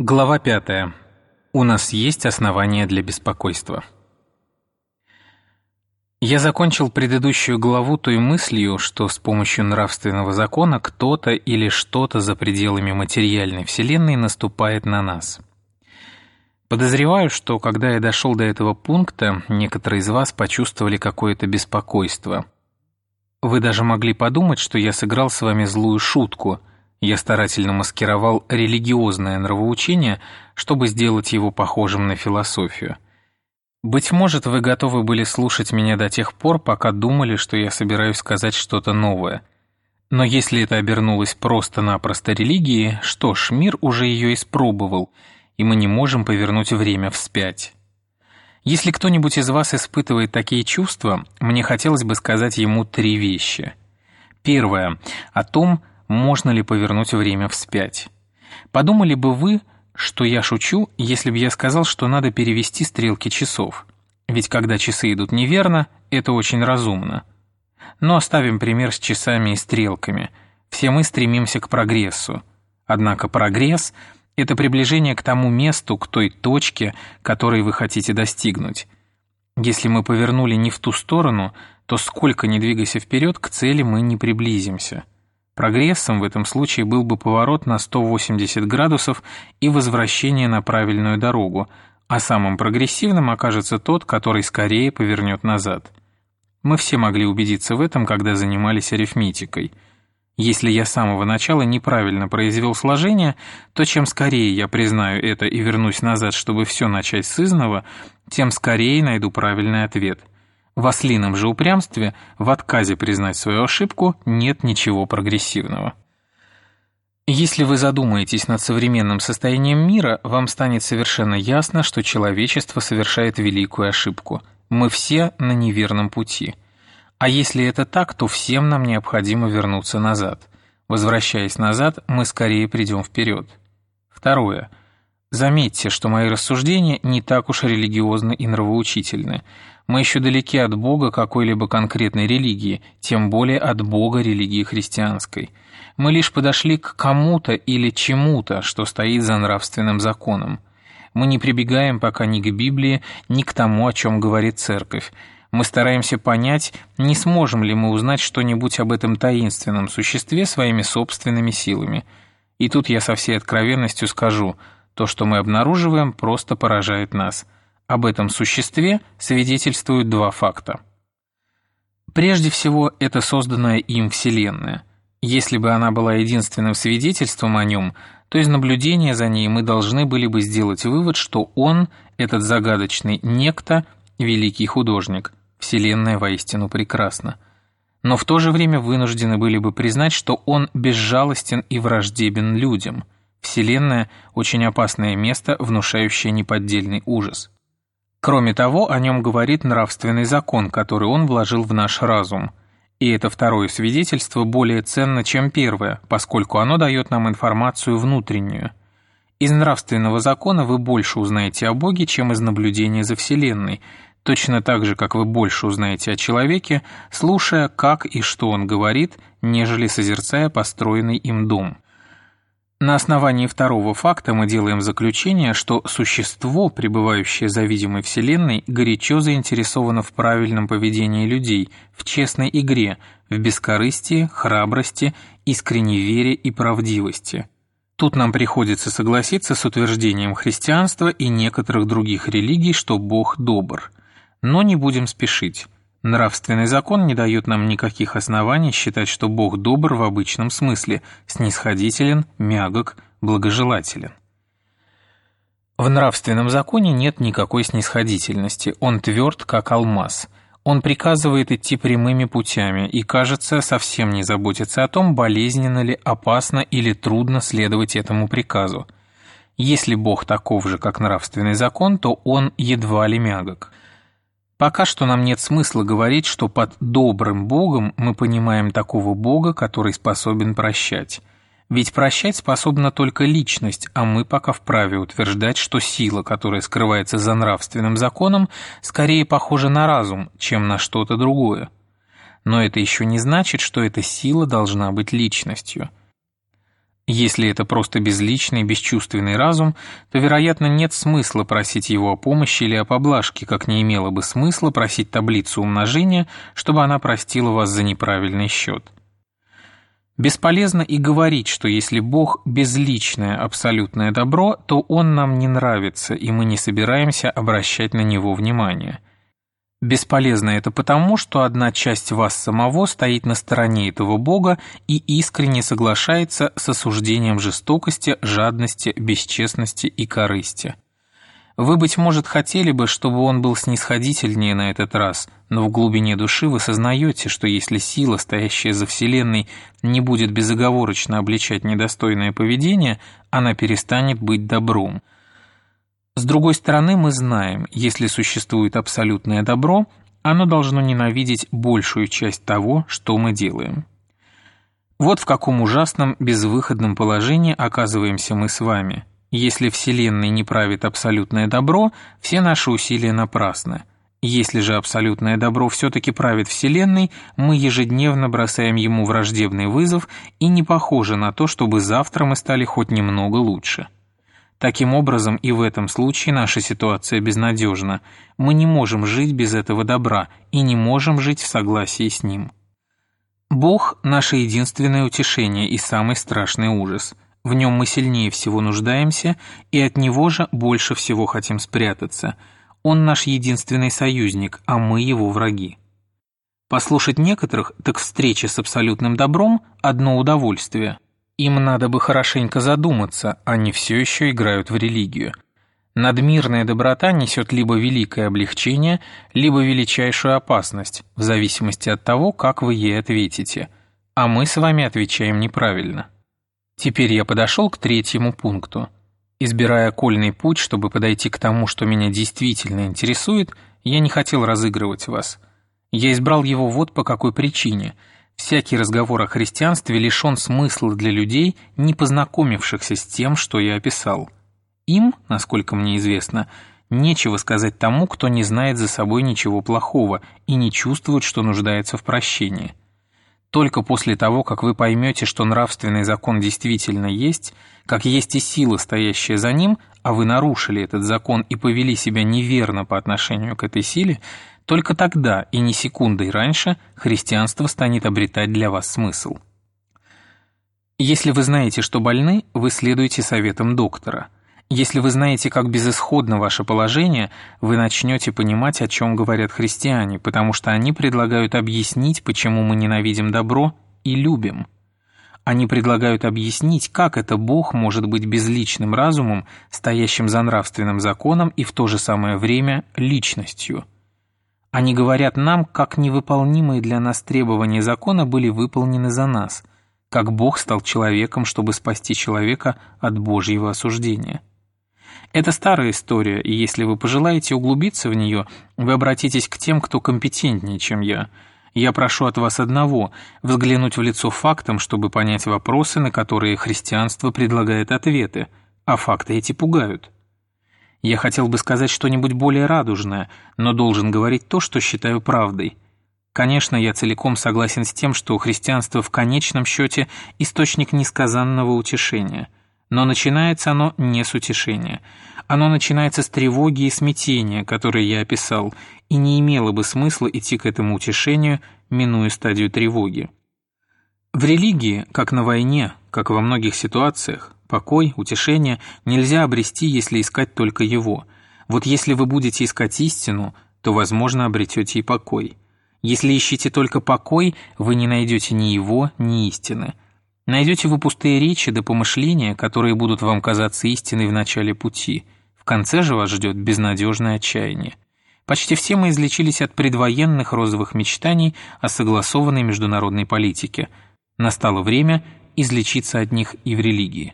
Глава 5. У нас есть основания для беспокойства. Я закончил предыдущую главу той мыслью, что с помощью нравственного закона кто-то или что-то за пределами материальной вселенной наступает на нас. Подозреваю, что когда я дошел до этого пункта, некоторые из вас почувствовали какое-то беспокойство. Вы даже могли подумать, что я сыграл с вами злую шутку – я старательно маскировал религиозное нравоучение, чтобы сделать его похожим на философию. Быть может, вы готовы были слушать меня до тех пор, пока думали, что я собираюсь сказать что-то новое. Но если это обернулось просто-напросто религией, что ж, мир уже ее испробовал, и мы не можем повернуть время вспять. Если кто-нибудь из вас испытывает такие чувства, мне хотелось бы сказать ему три вещи. Первое – о том, можно ли повернуть время вспять. Подумали бы вы, что я шучу, если бы я сказал, что надо перевести стрелки часов. Ведь когда часы идут неверно, это очень разумно. Но оставим пример с часами и стрелками. Все мы стремимся к прогрессу. Однако прогресс – это приближение к тому месту, к той точке, которой вы хотите достигнуть. Если мы повернули не в ту сторону, то сколько ни двигайся вперед, к цели мы не приблизимся. Прогрессом в этом случае был бы поворот на 180 градусов и возвращение на правильную дорогу, а самым прогрессивным окажется тот, который скорее повернет назад. Мы все могли убедиться в этом, когда занимались арифметикой. Если я с самого начала неправильно произвел сложение, то чем скорее я признаю это и вернусь назад, чтобы все начать с изного, тем скорее найду правильный ответ – в ослином же упрямстве, в отказе признать свою ошибку, нет ничего прогрессивного. Если вы задумаетесь над современным состоянием мира, вам станет совершенно ясно, что человечество совершает великую ошибку. Мы все на неверном пути. А если это так, то всем нам необходимо вернуться назад. Возвращаясь назад, мы скорее придем вперед. Второе. Заметьте, что мои рассуждения не так уж религиозны и нравоучительны. Мы еще далеки от Бога какой-либо конкретной религии, тем более от Бога религии христианской. Мы лишь подошли к кому-то или чему-то, что стоит за нравственным законом. Мы не прибегаем пока ни к Библии, ни к тому, о чем говорит Церковь. Мы стараемся понять, не сможем ли мы узнать что-нибудь об этом таинственном существе своими собственными силами. И тут я со всей откровенностью скажу, то, что мы обнаруживаем, просто поражает нас – об этом существе свидетельствуют два факта. Прежде всего, это созданная им Вселенная. Если бы она была единственным свидетельством о нем, то из наблюдения за ней мы должны были бы сделать вывод, что он, этот загадочный некто, великий художник, Вселенная воистину прекрасна. Но в то же время вынуждены были бы признать, что он безжалостен и враждебен людям. Вселенная – очень опасное место, внушающее неподдельный ужас. Кроме того, о нем говорит нравственный закон, который он вложил в наш разум. И это второе свидетельство более ценно, чем первое, поскольку оно дает нам информацию внутреннюю. Из нравственного закона вы больше узнаете о Боге, чем из наблюдения за Вселенной, точно так же, как вы больше узнаете о человеке, слушая, как и что он говорит, нежели созерцая построенный им дом. На основании второго факта мы делаем заключение, что существо, пребывающее за видимой Вселенной, горячо заинтересовано в правильном поведении людей, в честной игре, в бескорыстии, храбрости, искренней вере и правдивости. Тут нам приходится согласиться с утверждением христианства и некоторых других религий, что Бог добр. Но не будем спешить. Нравственный закон не дает нам никаких оснований считать, что Бог добр в обычном смысле, снисходителен, мягок, благожелателен. В нравственном законе нет никакой снисходительности, он тверд, как алмаз. Он приказывает идти прямыми путями и, кажется, совсем не заботится о том, болезненно ли, опасно или трудно следовать этому приказу. Если Бог таков же, как нравственный закон, то он едва ли мягок – Пока что нам нет смысла говорить, что под «добрым Богом» мы понимаем такого Бога, который способен прощать. Ведь прощать способна только личность, а мы пока вправе утверждать, что сила, которая скрывается за нравственным законом, скорее похожа на разум, чем на что-то другое. Но это еще не значит, что эта сила должна быть личностью. Если это просто безличный, бесчувственный разум, то, вероятно, нет смысла просить его о помощи или о поблажке, как не имело бы смысла просить таблицу умножения, чтобы она простила вас за неправильный счет. Бесполезно и говорить, что если Бог – безличное абсолютное добро, то Он нам не нравится, и мы не собираемся обращать на Него внимание – Бесполезно это потому, что одна часть вас самого стоит на стороне этого Бога и искренне соглашается с осуждением жестокости, жадности, бесчестности и корысти. Вы, быть может, хотели бы, чтобы он был снисходительнее на этот раз, но в глубине души вы сознаете, что если сила, стоящая за Вселенной, не будет безоговорочно обличать недостойное поведение, она перестанет быть добром – с другой стороны, мы знаем, если существует абсолютное добро, оно должно ненавидеть большую часть того, что мы делаем. Вот в каком ужасном, безвыходном положении оказываемся мы с вами. Если Вселенной не правит абсолютное добро, все наши усилия напрасны. Если же абсолютное добро все-таки правит Вселенной, мы ежедневно бросаем ему враждебный вызов и не похоже на то, чтобы завтра мы стали хоть немного лучше. Таким образом, и в этом случае наша ситуация безнадежна. Мы не можем жить без этого добра и не можем жить в согласии с ним. Бог – наше единственное утешение и самый страшный ужас. В нем мы сильнее всего нуждаемся, и от него же больше всего хотим спрятаться. Он наш единственный союзник, а мы его враги. Послушать некоторых, так встреча с абсолютным добром – одно удовольствие – им надо бы хорошенько задуматься, они все еще играют в религию. Надмирная доброта несет либо великое облегчение, либо величайшую опасность, в зависимости от того, как вы ей ответите. А мы с вами отвечаем неправильно. Теперь я подошел к третьему пункту. Избирая кольный путь, чтобы подойти к тому, что меня действительно интересует, я не хотел разыгрывать вас. Я избрал его вот по какой причине – Всякий разговор о христианстве лишен смысла для людей, не познакомившихся с тем, что я описал. Им, насколько мне известно, нечего сказать тому, кто не знает за собой ничего плохого и не чувствует, что нуждается в прощении. Только после того, как вы поймете, что нравственный закон действительно есть, как есть и сила, стоящая за ним, а вы нарушили этот закон и повели себя неверно по отношению к этой силе, только тогда и не секундой раньше христианство станет обретать для вас смысл. Если вы знаете, что больны, вы следуете советам доктора. Если вы знаете, как безысходно ваше положение, вы начнете понимать, о чем говорят христиане, потому что они предлагают объяснить, почему мы ненавидим добро и любим. Они предлагают объяснить, как это Бог может быть безличным разумом, стоящим за нравственным законом и в то же самое время личностью – они говорят нам, как невыполнимые для нас требования закона были выполнены за нас, как Бог стал человеком, чтобы спасти человека от Божьего осуждения. Это старая история, и если вы пожелаете углубиться в нее, вы обратитесь к тем, кто компетентнее, чем я. Я прошу от вас одного – взглянуть в лицо фактам, чтобы понять вопросы, на которые христианство предлагает ответы, а факты эти пугают. Я хотел бы сказать что-нибудь более радужное, но должен говорить то, что считаю правдой. Конечно, я целиком согласен с тем, что христианство в конечном счете источник несказанного утешения. Но начинается оно не с утешения. Оно начинается с тревоги и смятения, которые я описал, и не имело бы смысла идти к этому утешению, минуя стадию тревоги. В религии, как на войне, как во многих ситуациях, Покой, утешение нельзя обрести, если искать только его. Вот если вы будете искать истину, то, возможно, обретете и покой. Если ищете только покой, вы не найдете ни его, ни истины. Найдете вы пустые речи да помышления, которые будут вам казаться истиной в начале пути. В конце же вас ждет безнадежное отчаяние. Почти все мы излечились от предвоенных розовых мечтаний о согласованной международной политике. Настало время излечиться от них и в религии.